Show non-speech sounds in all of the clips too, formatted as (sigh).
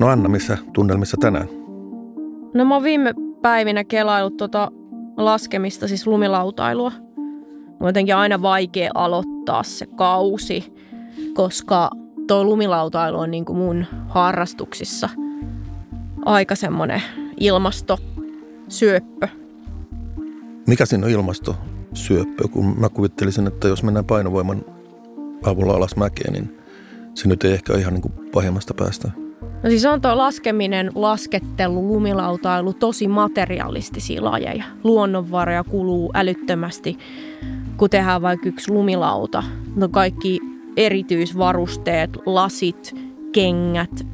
No Anna, missä tunnelmissa tänään? No mä oon viime päivinä kelailut tota laskemista, siis lumilautailua. On jotenkin aina vaikea aloittaa se kausi, koska tuo lumilautailu on niin kuin mun harrastuksissa aika semmoinen ilmastosyöppö. Mikä siinä on ilmastosyöppö? Kun mä kuvittelisin, että jos mennään painovoiman avulla alas mäkeen, niin se nyt ei ehkä ole ihan niin kuin pahimmasta päästä. No siis on tuo laskeminen, laskettelu, lumilautailu tosi materialistisia lajeja. Luonnonvaroja kuluu älyttömästi, kun tehdään vaikka yksi lumilauta. No kaikki erityisvarusteet, lasit, kengät,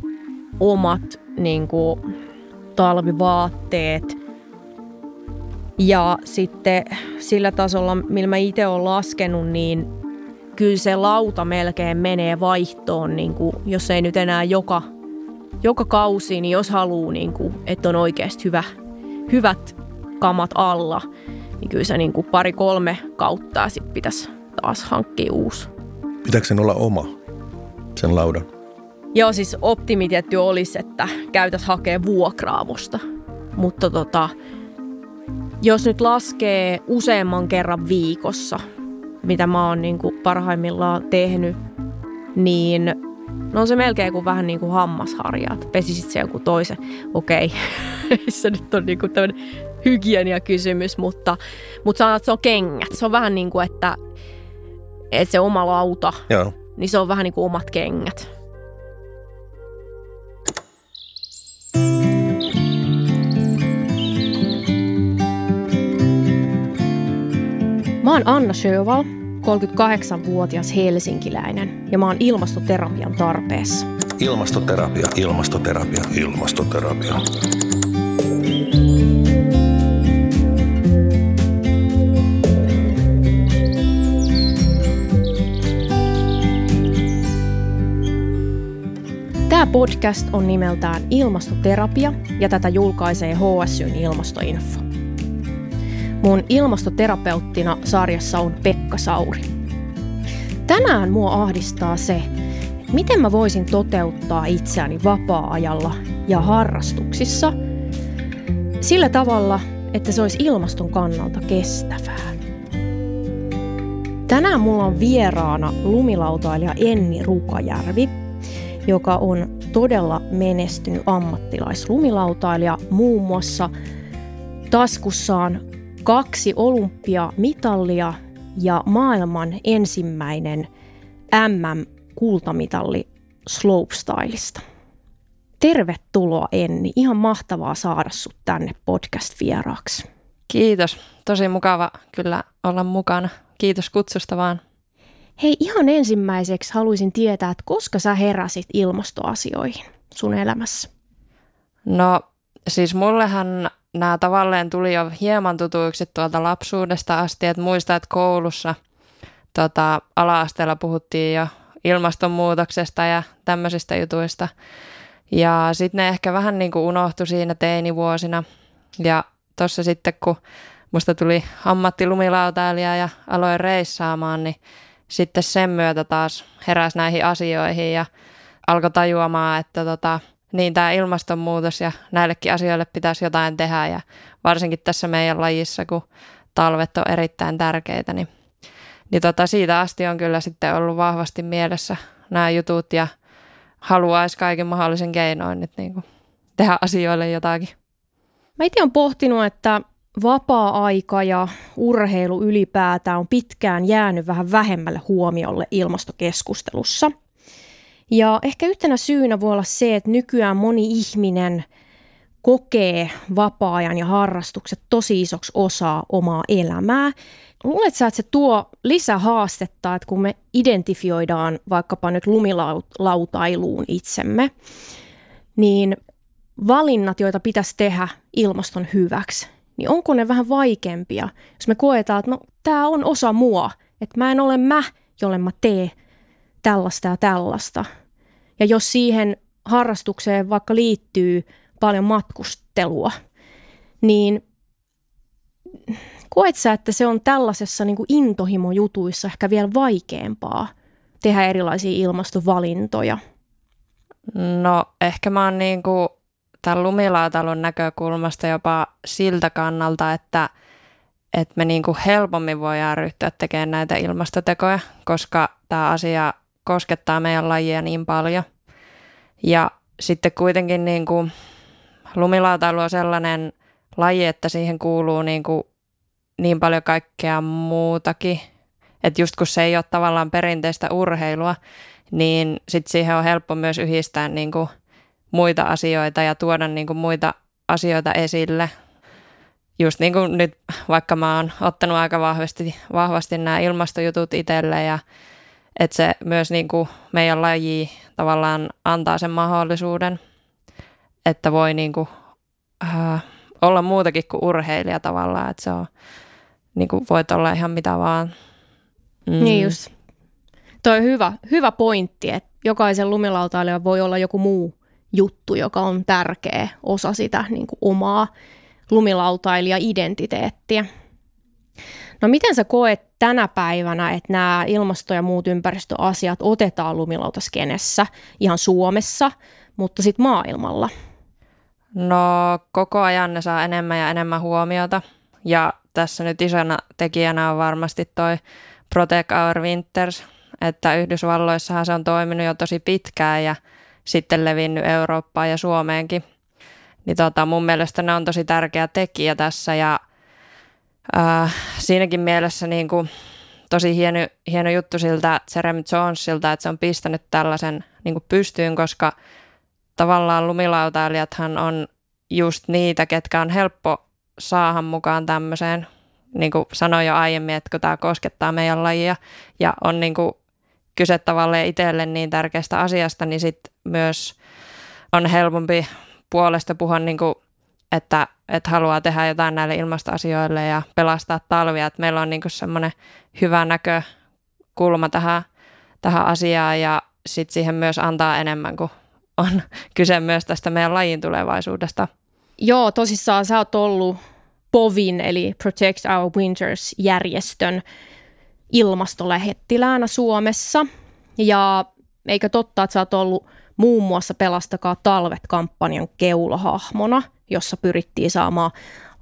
omat niin kuin, talvivaatteet. Ja sitten sillä tasolla, millä mä itse olen laskenut, niin kyllä se lauta melkein menee vaihtoon, niin kuin, jos ei nyt enää joka, joka kausi, niin jos haluaa, niin kuin, että on oikeasti hyvä, hyvät kamat alla, niin kyllä se niin kuin pari-kolme kautta sitten pitäisi taas hankkia uusi. Pitääkö sen olla oma, sen laudan? Joo, siis optimi tietty olisi, että käytäs hakea vuokraamosta. Mutta tota, jos nyt laskee useamman kerran viikossa, mitä mä oon niin kuin parhaimmillaan tehnyt, niin no on se melkein kuin vähän niin kuin hammasharja, että pesisit se joku toisen. Okei, (laughs) se nyt on niin kuin tämmöinen hygieniakysymys, mutta, mutta että se on kengät. Se on vähän niin kuin, että, että se oma lauta, Joo. niin se on vähän niin kuin omat kengät. Mä oon Anna Sjöval, 38-vuotias helsinkiläinen ja mä oon ilmastoterapian tarpeessa. Ilmastoterapia, ilmastoterapia, ilmastoterapia. Tämä podcast on nimeltään Ilmastoterapia ja tätä julkaisee HSYn ilmastoinfo. Mun ilmastoterapeuttina sarjassa on Pekka Sauri. Tänään mua ahdistaa se, miten mä voisin toteuttaa itseäni vapaa-ajalla ja harrastuksissa sillä tavalla, että se olisi ilmaston kannalta kestävää. Tänään mulla on vieraana lumilautailija Enni Rukajärvi, joka on todella menestynyt ammattilaislumilautailija muun muassa taskussaan kaksi olympiamitallia ja maailman ensimmäinen MM-kultamitalli slopestylista. Tervetuloa Enni, ihan mahtavaa saada sut tänne podcast-vieraaksi. Kiitos, tosi mukava kyllä olla mukana. Kiitos kutsusta vaan. Hei, ihan ensimmäiseksi haluaisin tietää, että koska sä heräsit ilmastoasioihin sun elämässä? No siis mullehan nämä tavalleen tuli jo hieman tutuiksi tuolta lapsuudesta asti, että muistan, että koulussa tota, ala-asteella puhuttiin jo ilmastonmuutoksesta ja tämmöisistä jutuista. Ja sitten ne ehkä vähän niin kuin unohtui siinä teinivuosina. Ja tuossa sitten, kun musta tuli ammattilumilautailija ja aloin reissaamaan, niin sitten sen myötä taas heräsi näihin asioihin ja alkoi tajuamaan, että tota, niin tämä ilmastonmuutos ja näillekin asioille pitäisi jotain tehdä ja varsinkin tässä meidän lajissa, kun talvet on erittäin tärkeitä, niin, niin tota, siitä asti on kyllä sitten ollut vahvasti mielessä nämä jutut ja haluaisi kaiken mahdollisen keinoin nyt niin kuin tehdä asioille jotakin. Mä itse olen pohtinut, että vapaa-aika ja urheilu ylipäätään on pitkään jäänyt vähän vähemmälle huomiolle ilmastokeskustelussa. Ja ehkä yhtenä syynä voi olla se, että nykyään moni ihminen kokee vapaa-ajan ja harrastukset tosi isoksi osaa omaa elämää. Luuletko sä, että se tuo lisähaastetta, että kun me identifioidaan vaikkapa nyt lumilautailuun itsemme, niin valinnat, joita pitäisi tehdä ilmaston hyväksi, niin onko ne vähän vaikeampia, jos me koetaan, että no tämä on osa mua, että mä en ole mä, jolle mä teen tällaista ja tällaista. Ja jos siihen harrastukseen vaikka liittyy paljon matkustelua, niin koet sä, että se on tällaisessa niin kuin intohimojutuissa ehkä vielä vaikeampaa tehdä erilaisia ilmastovalintoja? No ehkä mä oon niin kuin tämän lumilautalun näkökulmasta jopa siltä kannalta, että, että me niin kuin helpommin voidaan ryhtyä tekemään näitä ilmastotekoja, koska tämä asia koskettaa meidän lajia niin paljon. Ja sitten kuitenkin niin kuin lumilautailu on sellainen laji, että siihen kuuluu niin, kuin niin paljon kaikkea muutakin. Että just kun se ei ole tavallaan perinteistä urheilua, niin sitten siihen on helppo myös yhdistää niin kuin muita asioita ja tuoda niin kuin muita asioita esille. Just niin kuin nyt, vaikka mä oon ottanut aika vahvasti, vahvasti nämä ilmastojutut itselle ja että se myös niin kuin meidän laji tavallaan antaa sen mahdollisuuden, että voi niin kuin, äh, olla muutakin kuin urheilija tavallaan, että se on, niin kuin voit olla ihan mitä vaan. Mm. Niin just. Toi on hyvä, hyvä pointti, että jokaisen lumilautailijan voi olla joku muu juttu, joka on tärkeä osa sitä niin kuin omaa lumilautailija-identiteettiä. No miten sä koet tänä päivänä, että nämä ilmasto- ja muut ympäristöasiat otetaan lumilautaskennessä ihan Suomessa, mutta sitten maailmalla? No koko ajan ne saa enemmän ja enemmän huomiota ja tässä nyt isona tekijänä on varmasti toi Protect Our Winters, että Yhdysvalloissahan se on toiminut jo tosi pitkään ja sitten levinnyt Eurooppaan ja Suomeenkin. Niin tota, mun mielestä ne on tosi tärkeä tekijä tässä ja äh, siinäkin mielessä niin kuin, tosi hieno, hieno juttu siltä Jeremy Jonesilta, että se on pistänyt tällaisen niin kuin pystyyn, koska tavallaan lumilautailijathan on just niitä, ketkä on helppo saada mukaan tämmöiseen, niin kuin sanoin jo aiemmin, että kun tämä koskettaa meidän lajia ja on niin kuin kyse tavallaan itselle niin tärkeästä asiasta, niin sitten myös on helpompi puolesta puhua, niin kuin, että, että haluaa tehdä jotain näille ilmastoasioille ja pelastaa talvia. Että meillä on niin semmoinen hyvä näkökulma tähän, tähän asiaan ja sitten siihen myös antaa enemmän, kuin on (laughs) kyse myös tästä meidän lajin tulevaisuudesta. Joo, tosissaan sä oot ollut POVin eli Protect Our Winters-järjestön ilmastolähettiläänä Suomessa. Ja eikö totta, että sä oot ollut muun muassa Pelastakaa talvet-kampanjan keulohahmona, jossa pyrittiin saamaan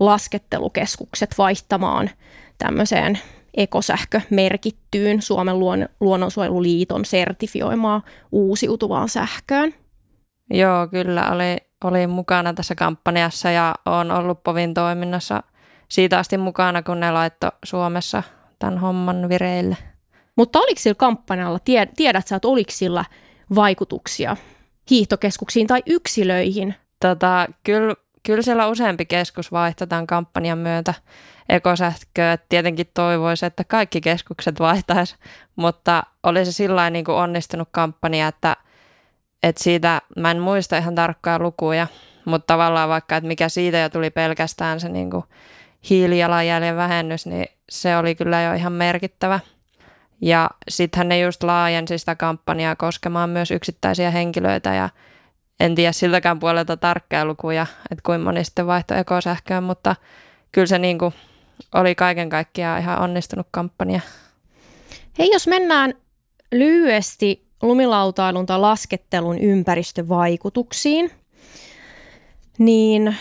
laskettelukeskukset vaihtamaan tämmöiseen ekosähkömerkittyyn Suomen luon, luonnonsuojeluliiton sertifioimaan uusiutuvaan sähköön. Joo, kyllä oli, oli mukana tässä kampanjassa ja on ollut Povin toiminnassa siitä asti mukana, kun ne laittoi Suomessa tämän homman vireille. Mutta oliko sillä kampanjalla, tiedät sä, että oliko sillä vaikutuksia hiihtokeskuksiin tai yksilöihin? Tota, kyllä, kyllä siellä useampi keskus vaihtoi tämän kampanjan myötä ekosähköä. Tietenkin toivoisi, että kaikki keskukset vaihtaisi, mutta oli se sillä niin onnistunut kampanja, että, että siitä, mä en muista ihan tarkkaa lukuja, mutta tavallaan vaikka, että mikä siitä jo tuli pelkästään se niin kuin hiilijalanjäljen vähennys, niin se oli kyllä jo ihan merkittävä. Ja sittenhän ne just laajensi sitä kampanjaa koskemaan myös yksittäisiä henkilöitä ja en tiedä siltäkään puolelta tarkkaa lukuja, että kuinka moni sitten vaihtoi ekosähköön, mutta kyllä se niin kuin oli kaiken kaikkiaan ihan onnistunut kampanja. Hei, jos mennään lyhyesti lumilautailun tai laskettelun ympäristövaikutuksiin, niin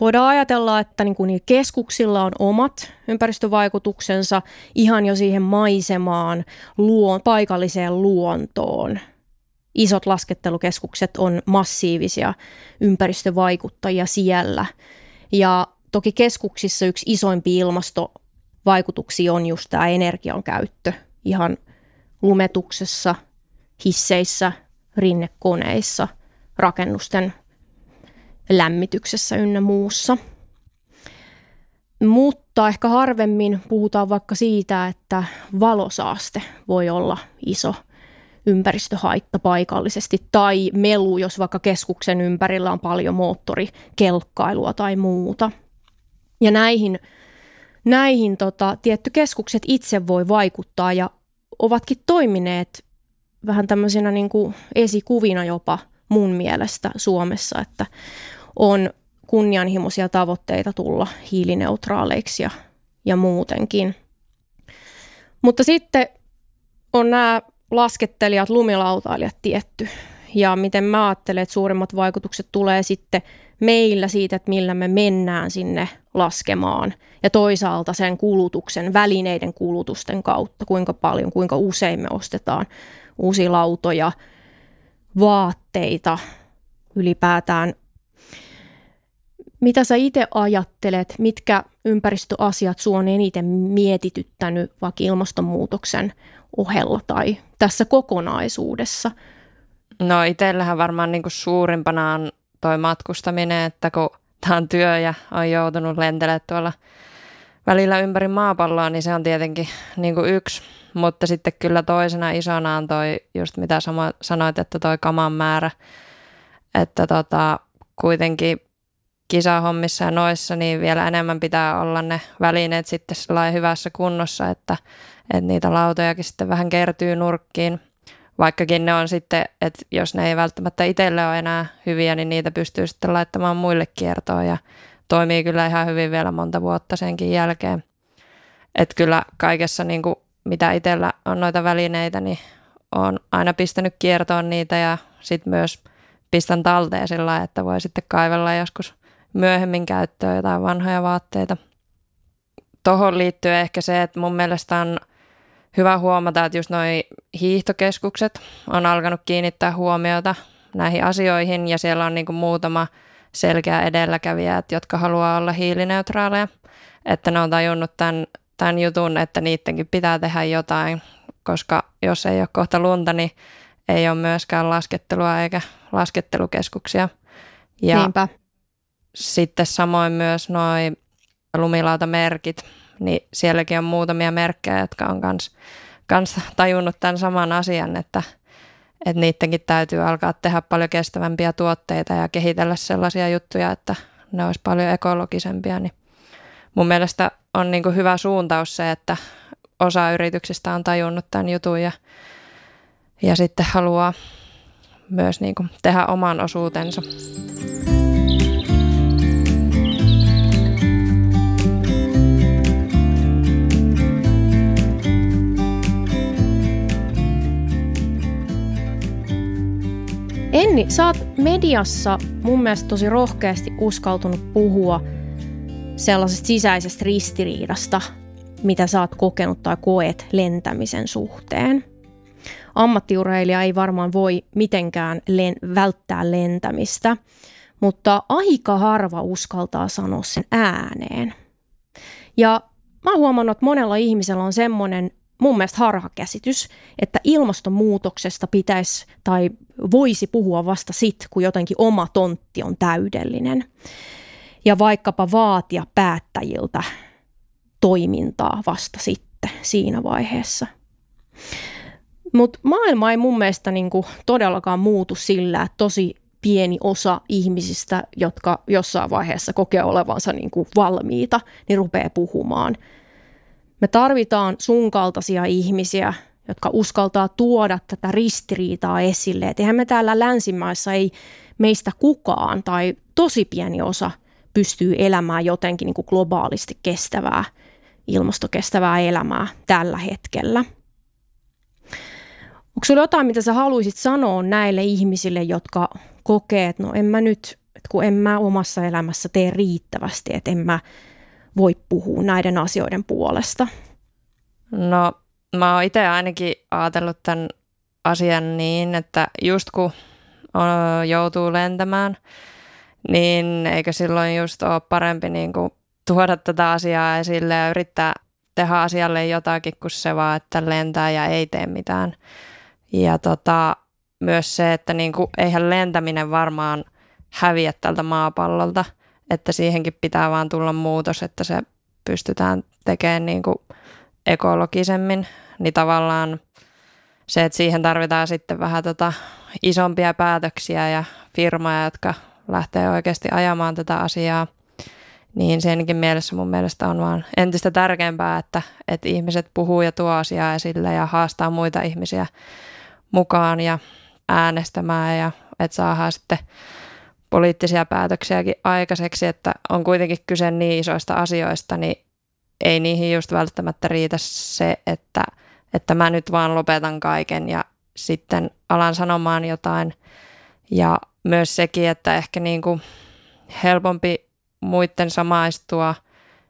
voidaan ajatella, että niin kuin keskuksilla on omat ympäristövaikutuksensa ihan jo siihen maisemaan, luon, paikalliseen luontoon. Isot laskettelukeskukset on massiivisia ympäristövaikuttajia siellä. Ja toki keskuksissa yksi isoimpi ilmastovaikutuksia on just tämä energian käyttö ihan lumetuksessa, hisseissä, rinnekoneissa, rakennusten lämmityksessä ynnä muussa. Mutta ehkä harvemmin puhutaan vaikka siitä, että valosaaste voi olla iso ympäristöhaitta paikallisesti tai melu, jos vaikka keskuksen ympärillä on paljon moottorikelkkailua tai muuta. Ja näihin, näihin tota, tietty keskukset itse voi vaikuttaa ja ovatkin toimineet vähän tämmöisenä niin kuin esikuvina jopa mun mielestä Suomessa, että on kunnianhimoisia tavoitteita tulla hiilineutraaleiksi ja, ja muutenkin. Mutta sitten on nämä laskettelijat, lumilautailijat tietty. ja miten mä ajattelen, että suurimmat vaikutukset tulee sitten meillä siitä, että millä me mennään sinne laskemaan ja toisaalta sen kulutuksen, välineiden kulutusten kautta, kuinka paljon, kuinka usein me ostetaan uusia lautoja, vaatteita, ylipäätään. Mitä sä itse ajattelet, mitkä ympäristöasiat sua on eniten mietityttänyt vaikka ilmastonmuutoksen ohella tai tässä kokonaisuudessa? No itsellähän varmaan niin kuin suurimpana on toi matkustaminen, että kun tämä on työ ja on joutunut lentelemään tuolla välillä ympäri maapalloa, niin se on tietenkin niin kuin yksi. Mutta sitten kyllä toisena isona on toi, just mitä sanoit, että toi kaman määrä, että tota, kuitenkin kisahommissa ja noissa, niin vielä enemmän pitää olla ne välineet sitten hyvässä kunnossa, että, että niitä lautojakin sitten vähän kertyy nurkkiin. Vaikkakin ne on sitten, että jos ne ei välttämättä itselle ole enää hyviä, niin niitä pystyy sitten laittamaan muille kiertoon ja toimii kyllä ihan hyvin vielä monta vuotta senkin jälkeen. Että kyllä kaikessa, niin kuin, mitä itsellä on noita välineitä, niin on aina pistänyt kiertoon niitä ja sitten myös pistän talteen sillä että voi sitten kaivella joskus myöhemmin käyttöön jotain vanhoja vaatteita. Tuohon liittyy ehkä se, että mun mielestä on hyvä huomata, että just noi hiihtokeskukset on alkanut kiinnittää huomiota näihin asioihin ja siellä on niin muutama selkeä edelläkävijä, jotka haluaa olla hiilineutraaleja. Että ne on tajunnut tämän, tämän jutun, että niidenkin pitää tehdä jotain, koska jos ei ole kohta lunta, niin ei ole myöskään laskettelua eikä laskettelukeskuksia. Ja Niinpä. Sitten samoin myös noin lumilautamerkit, niin sielläkin on muutamia merkkejä, jotka on kans, kans tajunnut tämän saman asian, että, että niidenkin täytyy alkaa tehdä paljon kestävämpiä tuotteita ja kehitellä sellaisia juttuja, että ne olisi paljon ekologisempia, niin mun mielestä on niin hyvä suuntaus se, että osa yrityksistä on tajunnut tämän jutun ja, ja sitten haluaa myös niin tehdä oman osuutensa. Enni, sä oot mediassa mun mielestä tosi rohkeasti uskaltunut puhua sellaisesta sisäisestä ristiriidasta, mitä sä oot kokenut tai koet lentämisen suhteen. Ammattiurheilija ei varmaan voi mitenkään len- välttää lentämistä, mutta aika harva uskaltaa sanoa sen ääneen. Ja mä oon huomannut, että monella ihmisellä on semmoinen mun mielestä harhakäsitys, että ilmastonmuutoksesta pitäisi tai voisi puhua vasta sit, kun jotenkin oma tontti on täydellinen. Ja vaikkapa vaatia päättäjiltä toimintaa vasta sitten siinä vaiheessa. Mutta maailma ei mun mielestä niinku todellakaan muutu sillä, että tosi pieni osa ihmisistä, jotka jossain vaiheessa kokee olevansa niinku valmiita, niin rupeaa puhumaan – me tarvitaan sun kaltaisia ihmisiä, jotka uskaltaa tuoda tätä ristiriitaa esille. Et eihän me täällä länsimaissa ei meistä kukaan tai tosi pieni osa pystyy elämään jotenkin niin kuin globaalisti kestävää, ilmastokestävää elämää tällä hetkellä. Onko sinulla jotain, mitä sä haluaisit sanoa näille ihmisille, jotka kokee, että no en mä nyt, että kun en mä omassa elämässä tee riittävästi, että en mä voi puhua näiden asioiden puolesta? No mä oon itse ainakin ajatellut tämän asian niin, että just kun joutuu lentämään, niin eikö silloin just ole parempi niin kuin tuoda tätä asiaa esille ja yrittää tehdä asialle jotakin kuin se vaan, että lentää ja ei tee mitään. Ja tota, myös se, että niin kuin, eihän lentäminen varmaan häviä tältä maapallolta – että siihenkin pitää vaan tulla muutos, että se pystytään tekemään niin kuin ekologisemmin, niin tavallaan se, että siihen tarvitaan sitten vähän tota isompia päätöksiä ja firmoja, jotka lähtee oikeasti ajamaan tätä asiaa, niin senkin mielessä mun mielestä on vaan entistä tärkeämpää, että, että ihmiset puhuu ja tuo asiaa esille ja haastaa muita ihmisiä mukaan ja äänestämään ja että saadaan sitten poliittisia päätöksiäkin aikaiseksi, että on kuitenkin kyse niin isoista asioista, niin ei niihin just välttämättä riitä se, että, että mä nyt vaan lopetan kaiken ja sitten alan sanomaan jotain. Ja myös sekin, että ehkä niin kuin helpompi muiden samaistua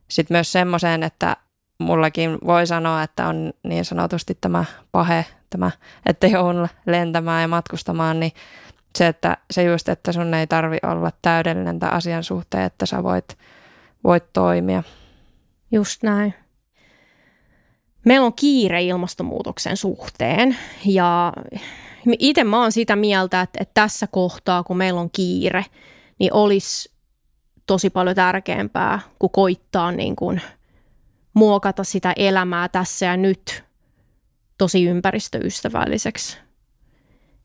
sitten myös semmoiseen, että mullakin voi sanoa, että on niin sanotusti tämä pahe, tämä, että joudun lentämään ja matkustamaan, niin se, että se just, että sun ei tarvi olla täydellinen tämän asian suhteen, että sä voit, voit toimia. Just näin. Meillä on kiire ilmastonmuutoksen suhteen ja itse mä oon sitä mieltä, että, että tässä kohtaa, kun meillä on kiire, niin olisi tosi paljon tärkeämpää kuin koittaa niin kuin muokata sitä elämää tässä ja nyt tosi ympäristöystävälliseksi.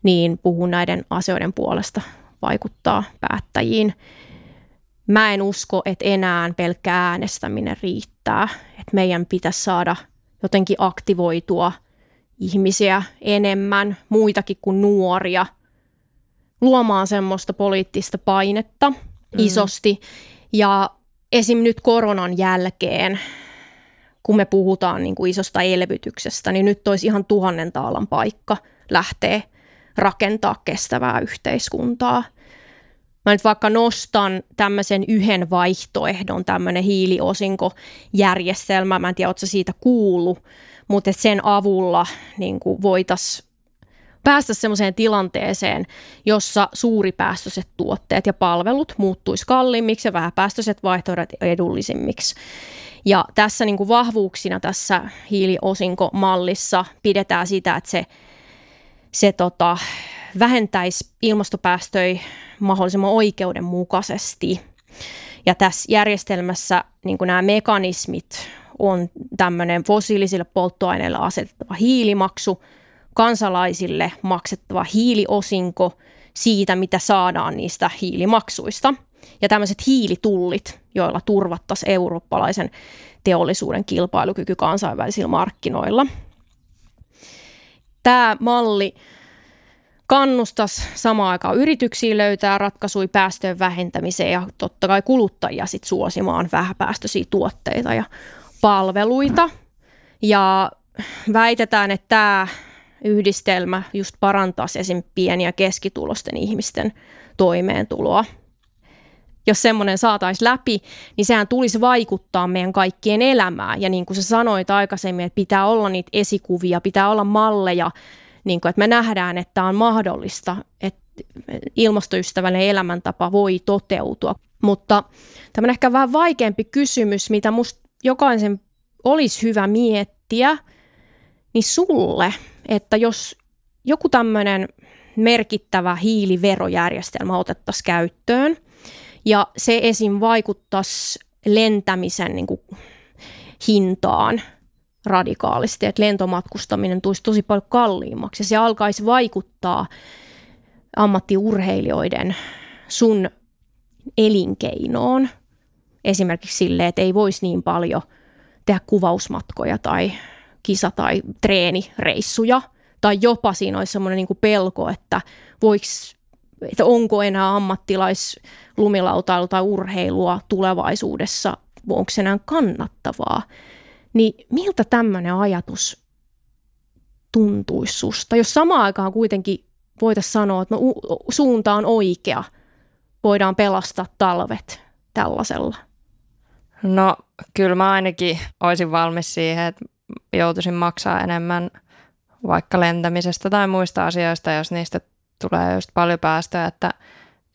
Niin puhun näiden asioiden puolesta vaikuttaa päättäjiin. Mä en usko, että enää pelkkä äänestäminen riittää. Että meidän pitäisi saada jotenkin aktivoitua ihmisiä enemmän, muitakin kuin nuoria, luomaan semmoista poliittista painetta mm. isosti. Ja esim. nyt koronan jälkeen, kun me puhutaan niin kuin isosta elvytyksestä, niin nyt olisi ihan tuhannen taalan paikka lähteä rakentaa kestävää yhteiskuntaa – Mä nyt vaikka nostan tämmöisen yhden vaihtoehdon, tämmöinen hiiliosinkojärjestelmä, mä en tiedä, ootko siitä kuullut, mutta sen avulla niin voitaisiin päästä semmoiseen tilanteeseen, jossa suuripäästöiset tuotteet ja palvelut muuttuisi kalliimmiksi ja vähäpäästöiset vaihtoehdot edullisimmiksi. Ja tässä niin kuin vahvuuksina tässä hiiliosinkomallissa pidetään sitä, että se, se tota, vähentäisi ilmastopäästöjä mahdollisimman oikeudenmukaisesti. Ja tässä järjestelmässä niin nämä mekanismit on tämmöinen fossiilisille polttoaineille asetettava hiilimaksu, kansalaisille maksettava hiiliosinko siitä, mitä saadaan niistä hiilimaksuista. Ja tämmöiset hiilitullit, joilla turvattaisiin eurooppalaisen teollisuuden kilpailukyky kansainvälisillä markkinoilla. Tämä malli kannustaisi samaan aikaan yrityksiä löytää ratkaisuja päästöjen vähentämiseen ja totta kai kuluttajia sit suosimaan vähäpäästöisiä tuotteita ja palveluita. Ja väitetään, että tämä yhdistelmä just parantaisi esim. pieni- ja keskitulosten ihmisten toimeentuloa. Jos semmoinen saataisiin läpi, niin sehän tulisi vaikuttaa meidän kaikkien elämään. Ja niin kuin sä sanoit aikaisemmin, että pitää olla niitä esikuvia, pitää olla malleja, niin kuin, että me nähdään, että on mahdollista, että ilmastoystävällinen elämäntapa voi toteutua. Mutta tämä on ehkä vähän vaikeampi kysymys, mitä musta jokaisen olisi hyvä miettiä, niin sulle, että jos joku tämmöinen merkittävä hiiliverojärjestelmä otettaisiin käyttöön ja se esim. vaikuttaisi lentämisen niin kuin, hintaan radikaalisti, että lentomatkustaminen tulisi tosi paljon kalliimmaksi ja se alkaisi vaikuttaa ammattiurheilijoiden sun elinkeinoon. Esimerkiksi sille, että ei voisi niin paljon tehdä kuvausmatkoja tai kisa- tai treenireissuja. Tai jopa siinä olisi semmoinen niin pelko, että, voiks, että onko enää ammattilaislumilautailu tai urheilua tulevaisuudessa, onko se enää kannattavaa. Niin miltä tämmöinen ajatus tuntuisi susta, jos samaan aikaan kuitenkin voitaisiin sanoa, että no, suunta on oikea, voidaan pelastaa talvet tällaisella? No kyllä mä ainakin olisin valmis siihen, että joutuisin maksaa enemmän vaikka lentämisestä tai muista asioista, jos niistä tulee just paljon päästöjä, että,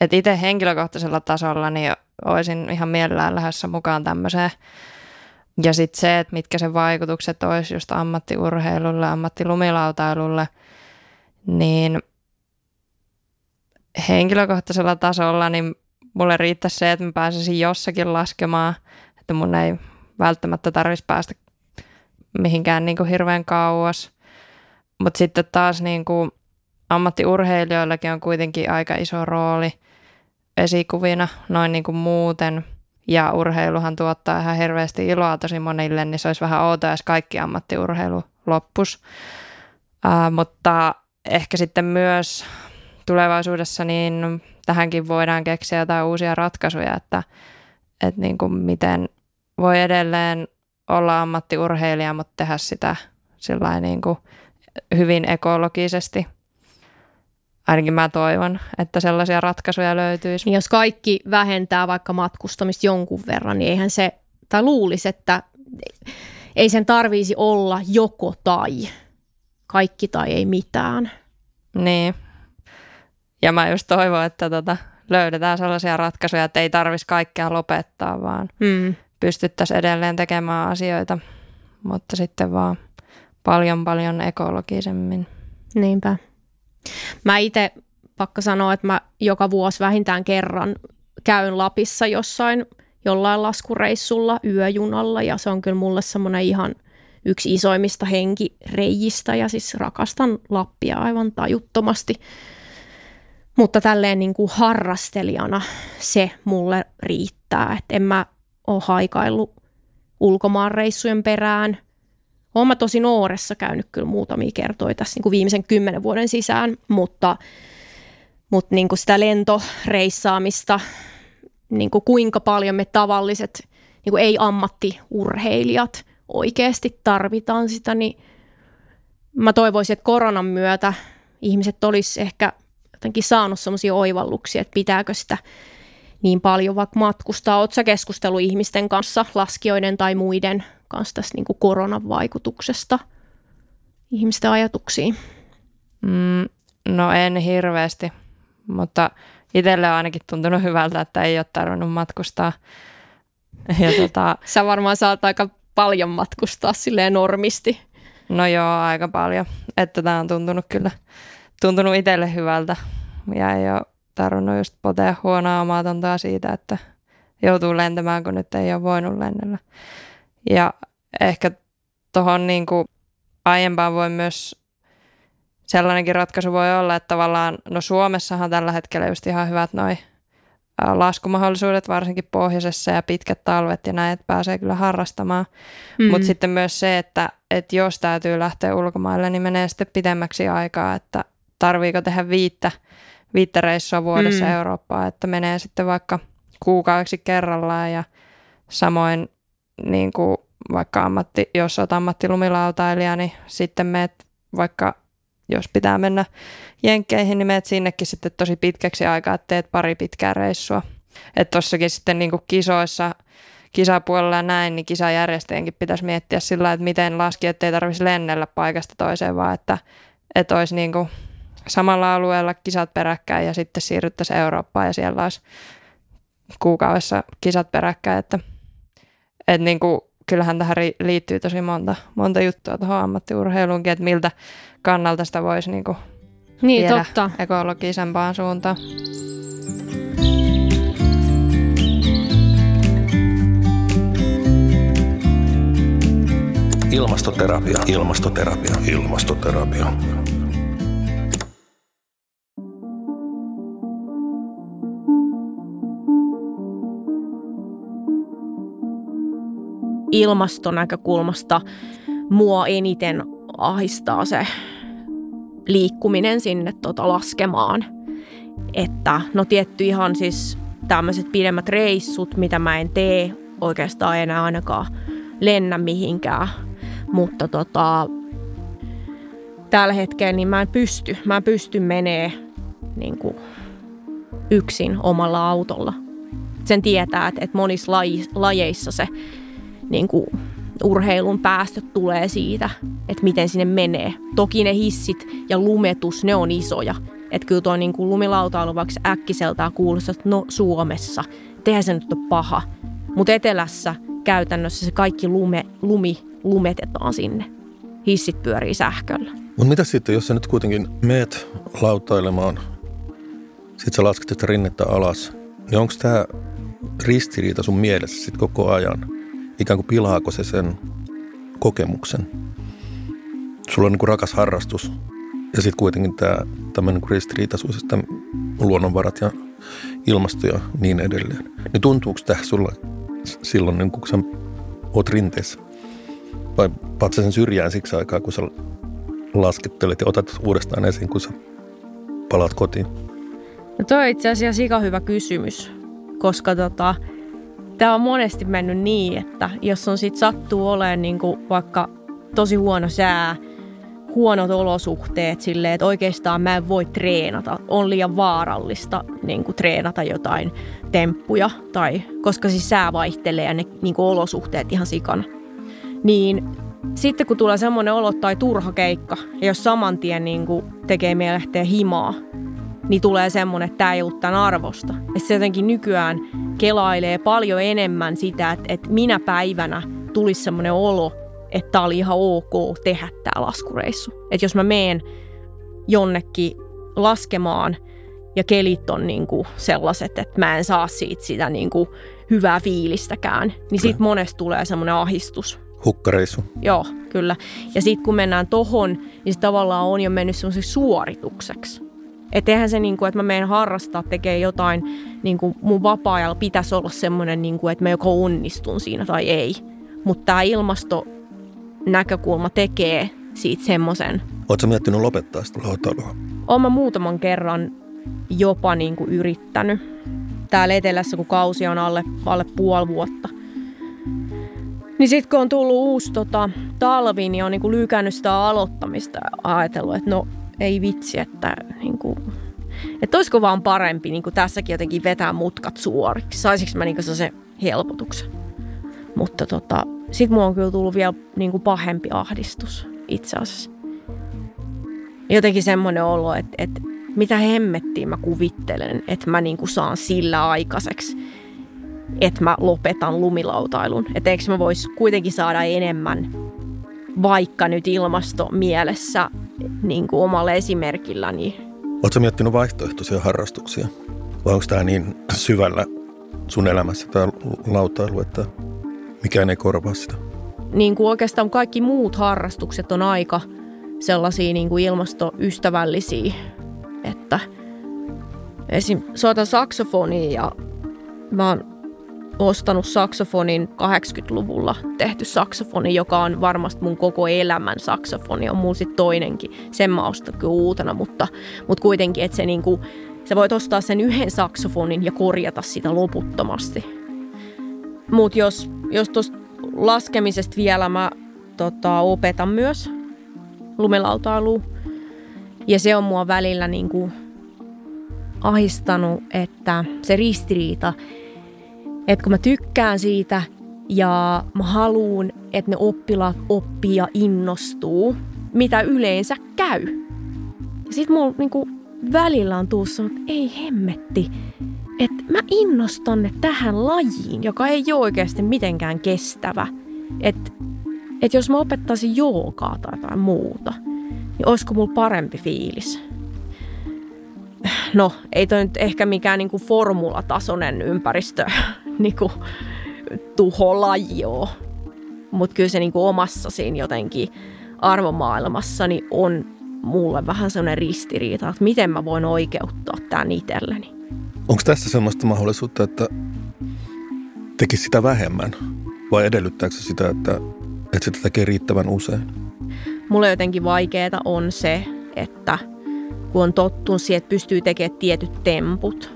että itse henkilökohtaisella tasolla niin olisin ihan mielellään lähdössä mukaan tämmöiseen ja sitten se, että mitkä sen vaikutukset olisi just ammattiurheilulle, ammattilumilautailulle, niin henkilökohtaisella tasolla niin mulle riittäisi se, että mä pääsisin jossakin laskemaan, että mun ei välttämättä tarvitsisi päästä mihinkään niin kuin hirveän kauas. Mutta sitten taas niin kuin ammattiurheilijoillakin on kuitenkin aika iso rooli esikuvina noin niin kuin muuten – ja urheiluhan tuottaa ihan hirveästi iloa tosi monille, niin se olisi vähän outoa, jos kaikki ammattiurheilu loppus. Uh, mutta ehkä sitten myös tulevaisuudessa niin tähänkin voidaan keksiä jotain uusia ratkaisuja, että, että niin kuin miten voi edelleen olla ammattiurheilija, mutta tehdä sitä niin kuin hyvin ekologisesti. Ainakin mä toivon, että sellaisia ratkaisuja löytyisi. Niin jos kaikki vähentää vaikka matkustamista jonkun verran, niin eihän se, tai luulisi, että ei sen tarvisi olla joko tai. Kaikki tai ei mitään. Niin. Ja mä just toivon, että tota, löydetään sellaisia ratkaisuja, että ei tarvitsisi kaikkea lopettaa, vaan mm. pystyttäisiin edelleen tekemään asioita, mutta sitten vaan paljon paljon ekologisemmin. Niinpä. Mä itse pakka sanoa, että mä joka vuosi vähintään kerran käyn Lapissa jossain jollain laskureissulla yöjunalla ja se on kyllä mulle semmoinen ihan yksi isoimmista henkireijistä ja siis rakastan Lappia aivan tajuttomasti. Mutta tälleen niin kuin harrastelijana se mulle riittää, että en mä ole haikaillut ulkomaanreissujen perään. Olen mä tosi nuoressa käynyt kyllä muutamia kertoja tässä niin kuin viimeisen kymmenen vuoden sisään, mutta, mutta niin kuin sitä lentoreissaamista, niin kuin kuinka paljon me tavalliset niin kuin ei-ammattiurheilijat oikeasti tarvitaan sitä, niin mä toivoisin, että koronan myötä ihmiset olisi ehkä jotenkin saanut sellaisia oivalluksia, että pitääkö sitä niin paljon vaikka matkustaa. Oletko keskustellut ihmisten kanssa, laskijoiden tai muiden kanssa tästä niin kuin koronan vaikutuksesta ihmisten ajatuksiin? Mm, no en hirveästi, mutta itselle on ainakin tuntunut hyvältä, että ei ole tarvinnut matkustaa. (laughs) Ja tota... Sä varmaan saat aika paljon matkustaa silleen normisti. No joo, aika paljon. Että tämä on tuntunut kyllä, tuntunut itselle hyvältä. Ja ei ole tarvinnut just potea huonoa omaa siitä, että joutuu lentämään, kun nyt ei ole voinut lennellä. Ja ehkä tuohon niin aiempaan voi myös sellainenkin ratkaisu voi olla, että tavallaan, no Suomessahan tällä hetkellä just ihan hyvät noin laskumahdollisuudet, varsinkin pohjoisessa ja pitkät talvet ja näin, että pääsee kyllä harrastamaan. Mm. Mutta sitten myös se, että, että jos täytyy lähteä ulkomaille, niin menee sitten pidemmäksi aikaa, että tarviiko tehdä viittä, viittä reissua vuodessa mm. Eurooppaa, että menee sitten vaikka kuukaudeksi kerrallaan ja samoin niin kuin vaikka ammatti, jos olet ammattilumilautailija, niin sitten meet vaikka jos pitää mennä jenkkeihin, niin meet sinnekin sitten tosi pitkäksi aikaa, että teet pari pitkää reissua. Että tossakin sitten niin kuin kisoissa, kisapuolella näin, niin kisajärjestäjienkin pitäisi miettiä sillä että miten laski, että ei tarvitsisi lennellä paikasta toiseen, vaan että, että olisi niin kuin samalla alueella kisat peräkkäin ja sitten siirryttäisiin Eurooppaan ja siellä olisi kuukaudessa kisat peräkkäin, että, että niin kuin kyllähän tähän liittyy tosi monta, monta juttua tuohon ammattiurheiluunkin, että miltä kannalta sitä voisi niinku niin, viedä totta. ekologisempaan suuntaan. Ilmastoterapia. Ilmastoterapia. Ilmastoterapia. Ilmastonäkökulmasta mua eniten ahistaa se liikkuminen sinne tota laskemaan. Että no tietty ihan siis tämmöiset pidemmät reissut, mitä mä en tee oikeastaan enää ainakaan lennä mihinkään. Mutta tota, tällä hetkellä niin mä en pysty. Mä en pysty menee niin kuin yksin omalla autolla. Sen tietää, että, monissa lajeissa se niin kuin urheilun päästöt tulee siitä, että miten sinne menee. Toki ne hissit ja lumetus, ne on isoja. Että kyllä tuo niin kuin lumilautailu vaikka äkkiseltään kuulostaa, että no Suomessa, tehdään se nyt on paha. Mutta etelässä käytännössä se kaikki lume, lumi lumetetaan sinne. Hissit pyörii sähköllä. Mutta mitä sitten, jos sä nyt kuitenkin meet lautailemaan, sit sä lasket rinnettä alas, niin onko tämä ristiriita sun mielessä sitten koko ajan? Ikään kuin pilaako se sen kokemuksen. Sulla on niin kuin rakas harrastus ja sitten kuitenkin tämä tämmöinen niin ristiriitaisuus, että luonnonvarat ja ilmasto ja niin edelleen. Niin tuntuuko tämä sulla silloin, niin kun sä oot rinteessä? Vai paat sen syrjään siksi aikaa, kun sä laskettelet ja otat uudestaan esiin, kun sä palaat kotiin? No toi on itse asiassa hyvä kysymys, koska tota, Tämä on monesti mennyt niin, että jos on sit sattuu olemaan niin kuin vaikka tosi huono sää, huonot olosuhteet silleen, että oikeastaan mä en voi treenata. On liian vaarallista niin kuin treenata jotain temppuja, tai, koska siis sää vaihtelee ja ne niin kuin olosuhteet ihan sikana. Niin sitten kun tulee semmoinen olo tai turha keikka, ja jos saman tien niin kuin tekee mieli lähteä himaa, niin tulee semmoinen, että tämä ei ollut tämän arvosta. Ja se jotenkin nykyään kelailee paljon enemmän sitä, että, että minä päivänä tulisi semmoinen olo, että tämä oli ihan ok tehdä tämä laskureissu. Että jos mä meen jonnekin laskemaan ja kelit on niin kuin sellaiset, että mä en saa siitä sitä niin kuin hyvää fiilistäkään, niin siitä monesta tulee semmoinen ahistus. Hukkareissu. Joo, kyllä. Ja sitten kun mennään tohon, niin se tavallaan on jo mennyt semmoiseksi suoritukseksi. Että eihän se, niin kuin, että mä menen harrastaa, tekee jotain, niin kuin mun vapaa-ajalla pitäisi olla semmoinen, niin kuin, että mä joko onnistun siinä tai ei. Mutta tämä ilmastonäkökulma tekee siitä semmoisen. Oletko miettinyt lopettaa sitä lautailua? Olen mä muutaman kerran jopa niin kuin yrittänyt. Täällä etelässä, kun kausi on alle, alle puoli vuotta. Niin sitten kun on tullut uusi tota, talvi, niin on niin kuin lykännyt sitä aloittamista ja ajatellut, että no ei vitsi, että niin kuin, että olisiko vaan parempi niin kuin tässäkin jotenkin vetää mutkat suoriksi. Saisinko mä niin se helpotuksen. Mutta tota, sitten mulla on kyllä tullut vielä niin kuin pahempi ahdistus itse asiassa. Jotenkin semmoinen olo, että, että mitä hemmettiin mä kuvittelen, että mä niin kuin saan sillä aikaiseksi, että mä lopetan lumilautailun. Että eikö mä vois kuitenkin saada enemmän, vaikka nyt ilmasto mielessä niin kuin omalla esimerkilläni. Oletko miettinyt vaihtoehtoisia harrastuksia? Vai onko tämä niin syvällä sun elämässä tämä lautailu, että mikään ei korvaa sitä? Niin kuin oikeastaan kaikki muut harrastukset on aika sellaisia niin kuin ilmastoystävällisiä, että esim. soitan saksofonia ja mä oon ostanut saksofonin 80-luvulla tehty saksofoni, joka on varmasti mun koko elämän saksofoni. On mulla sitten toinenkin. Sen mä ostan kyllä uutena, mutta, mutta kuitenkin, että se niinku, sä voit ostaa sen yhden saksofonin ja korjata sitä loputtomasti. Mutta jos, jos tuosta laskemisesta vielä mä tota, opetan myös lumelautailua. Ja se on mua välillä niinku ahistanut, että se ristiriita – että kun mä tykkään siitä ja mä haluun, että ne oppilaat oppii ja innostuu, mitä yleensä käy. Ja sit mulla niinku välillä on tuossa, että ei hemmetti, että mä innostan ne tähän lajiin, joka ei ole oikeasti mitenkään kestävä. Että et jos mä opettaisin joogaa tai jotain muuta, niin olisiko mulla parempi fiilis? No, ei toi nyt ehkä mikään niinku formulatasoinen ympäristö niinku, tuholaji ole. Mutta kyllä se niinku omassa siinä jotenkin arvomaailmassani on mulle vähän sellainen ristiriita, että miten mä voin oikeuttaa tämän itselleni. Onko tässä sellaista mahdollisuutta, että tekisi sitä vähemmän? Vai edellyttääkö se sitä, että, että sitä tekee riittävän usein? Mulle jotenkin vaikeaa on se, että kun on tottunut siihen, että pystyy tekemään tietyt temput,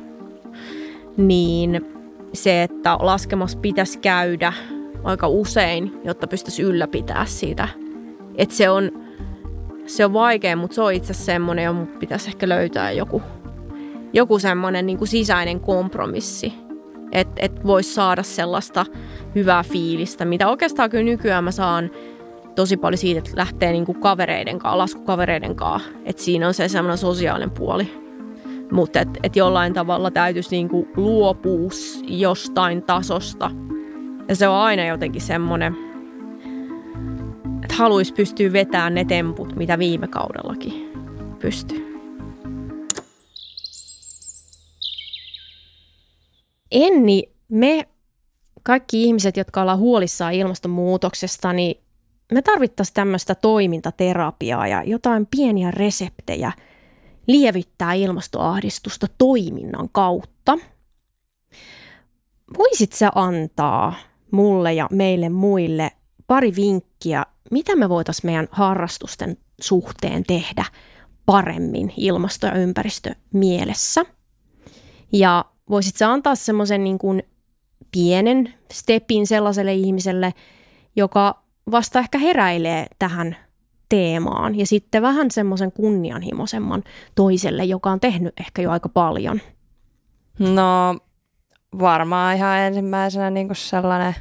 niin se, että laskemassa pitäisi käydä aika usein, jotta pystyisi ylläpitää sitä. Että se on, se on vaikea, mutta se on itse asiassa semmoinen, johon pitäisi ehkä löytää joku, joku semmoinen niin kuin sisäinen kompromissi. Että et voisi saada sellaista hyvää fiilistä, mitä oikeastaan kyllä nykyään mä saan tosi paljon siitä, että lähtee niin kuin kavereiden kanssa, laskukavereiden kanssa. Että siinä on se semmoinen sosiaalinen puoli. Mutta et, et jollain tavalla täytyisi niinku luopua jostain tasosta. Ja se on aina jotenkin semmoinen, että haluaisi pystyä vetämään ne temput, mitä viime kaudellakin pystyy. Enni, me kaikki ihmiset, jotka ollaan huolissaan ilmastonmuutoksesta, niin me tarvittaisiin tämmöistä toimintaterapiaa ja jotain pieniä reseptejä – lievittää ilmastoahdistusta toiminnan kautta. Voisit sä antaa mulle ja meille muille pari vinkkiä, mitä me voitaisiin meidän harrastusten suhteen tehdä paremmin ilmasto- ja ympäristö mielessä. Ja voisit sä antaa semmoisen niin kuin pienen stepin sellaiselle ihmiselle, joka vasta ehkä heräilee tähän teemaan ja sitten vähän semmoisen kunnianhimoisemman toiselle, joka on tehnyt ehkä jo aika paljon? No varmaan ihan ensimmäisenä niin kuin sellainen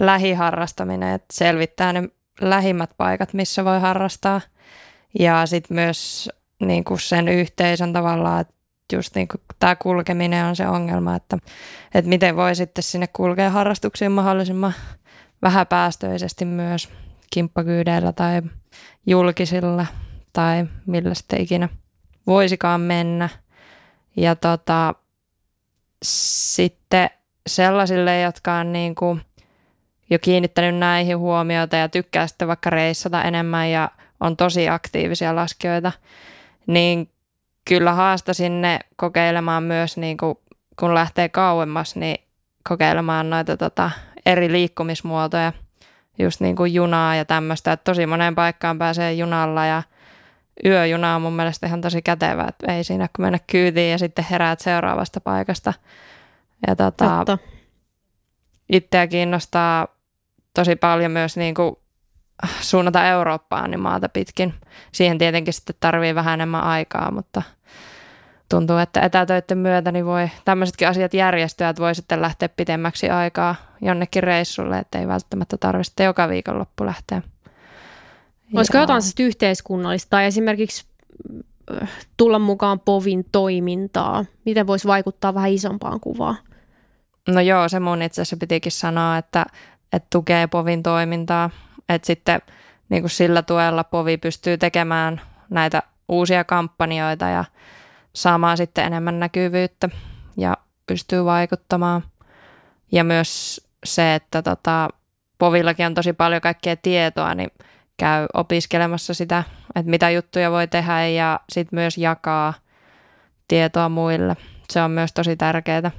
lähiharrastaminen, että selvittää ne lähimmät paikat, missä voi harrastaa. Ja sitten myös niin kuin sen yhteisön tavallaan, että just niin kuin tämä kulkeminen on se ongelma, että, että miten voi sitten sinne kulkea harrastuksiin mahdollisimman vähäpäästöisesti myös kimppakyydeillä tai julkisilla tai millä sitten ikinä voisikaan mennä. Ja tota, sitten sellaisille, jotka on niin kuin jo kiinnittänyt näihin huomiota ja tykkää sitten vaikka reissata enemmän ja on tosi aktiivisia laskijoita, niin kyllä haasta sinne kokeilemaan myös, niin kuin, kun lähtee kauemmas, niin kokeilemaan noita tota, eri liikkumismuotoja, just niin kuin junaa ja tämmöistä, että tosi moneen paikkaan pääsee junalla ja yöjuna on mun mielestä ihan tosi kätevä, että ei siinä kun mennä kyytiin ja sitten heräät seuraavasta paikasta. Ja tota, itseä kiinnostaa tosi paljon myös niin kuin suunnata Eurooppaan niin maata pitkin. Siihen tietenkin sitten tarvii vähän enemmän aikaa, mutta tuntuu, että etätöiden myötä niin voi tämmöisetkin asiat järjestyä, että voi sitten lähteä pitemmäksi aikaa jonnekin reissulle, että ei välttämättä tarvitse joka viikonloppu lähteä. Olisiko jotain siis yhteiskunnallista tai esimerkiksi äh, tulla mukaan POVin toimintaa? Miten voisi vaikuttaa vähän isompaan kuvaan? No joo, se mun itse asiassa pitikin sanoa, että, että tukee POVin toimintaa. Että sitten niin kuin sillä tuella POVI pystyy tekemään näitä uusia kampanjoita ja saamaan sitten enemmän näkyvyyttä ja pystyy vaikuttamaan. Ja myös se, että tota, POVillakin on tosi paljon kaikkea tietoa, niin käy opiskelemassa sitä, että mitä juttuja voi tehdä ja sitten myös jakaa tietoa muille. Se on myös tosi tärkeää.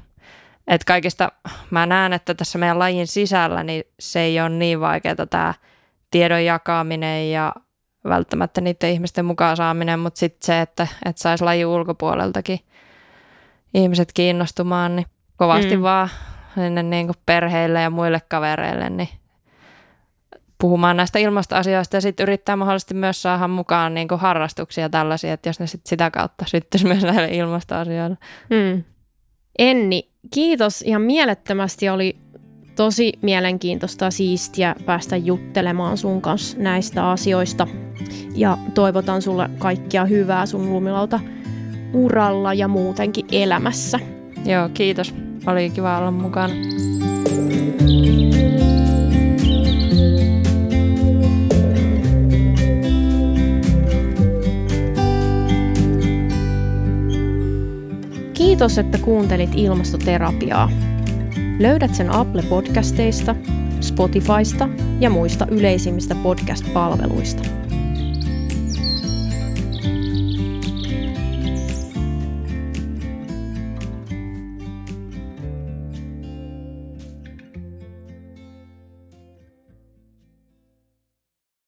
Et kaikista mä näen, että tässä meidän lajin sisällä niin se ei ole niin vaikeaa tämä tiedon jakaminen ja välttämättä niiden ihmisten mukaan saaminen, mutta sitten se, että, että saisi lajin ulkopuoleltakin ihmiset kiinnostumaan, niin kovasti mm. vaan sinne niin kuin perheille ja muille kavereille niin puhumaan näistä ilmastoasioista ja sitten yrittää mahdollisesti myös saada mukaan niin kuin harrastuksia tällaisia, että jos ne sit sitä kautta syttyisi myös näille ilmastoasioille. Mm. Enni, kiitos ihan mielettömästi. Oli tosi mielenkiintoista siistiä päästä juttelemaan sun kanssa näistä asioista. Ja toivotan sulle kaikkia hyvää sun lumilauta uralla ja muutenkin elämässä. Joo, kiitos. Oli kiva olla mukana. Kiitos, että kuuntelit ilmastoterapiaa. Löydät sen Apple-podcasteista, Spotifysta ja muista yleisimmistä podcast-palveluista.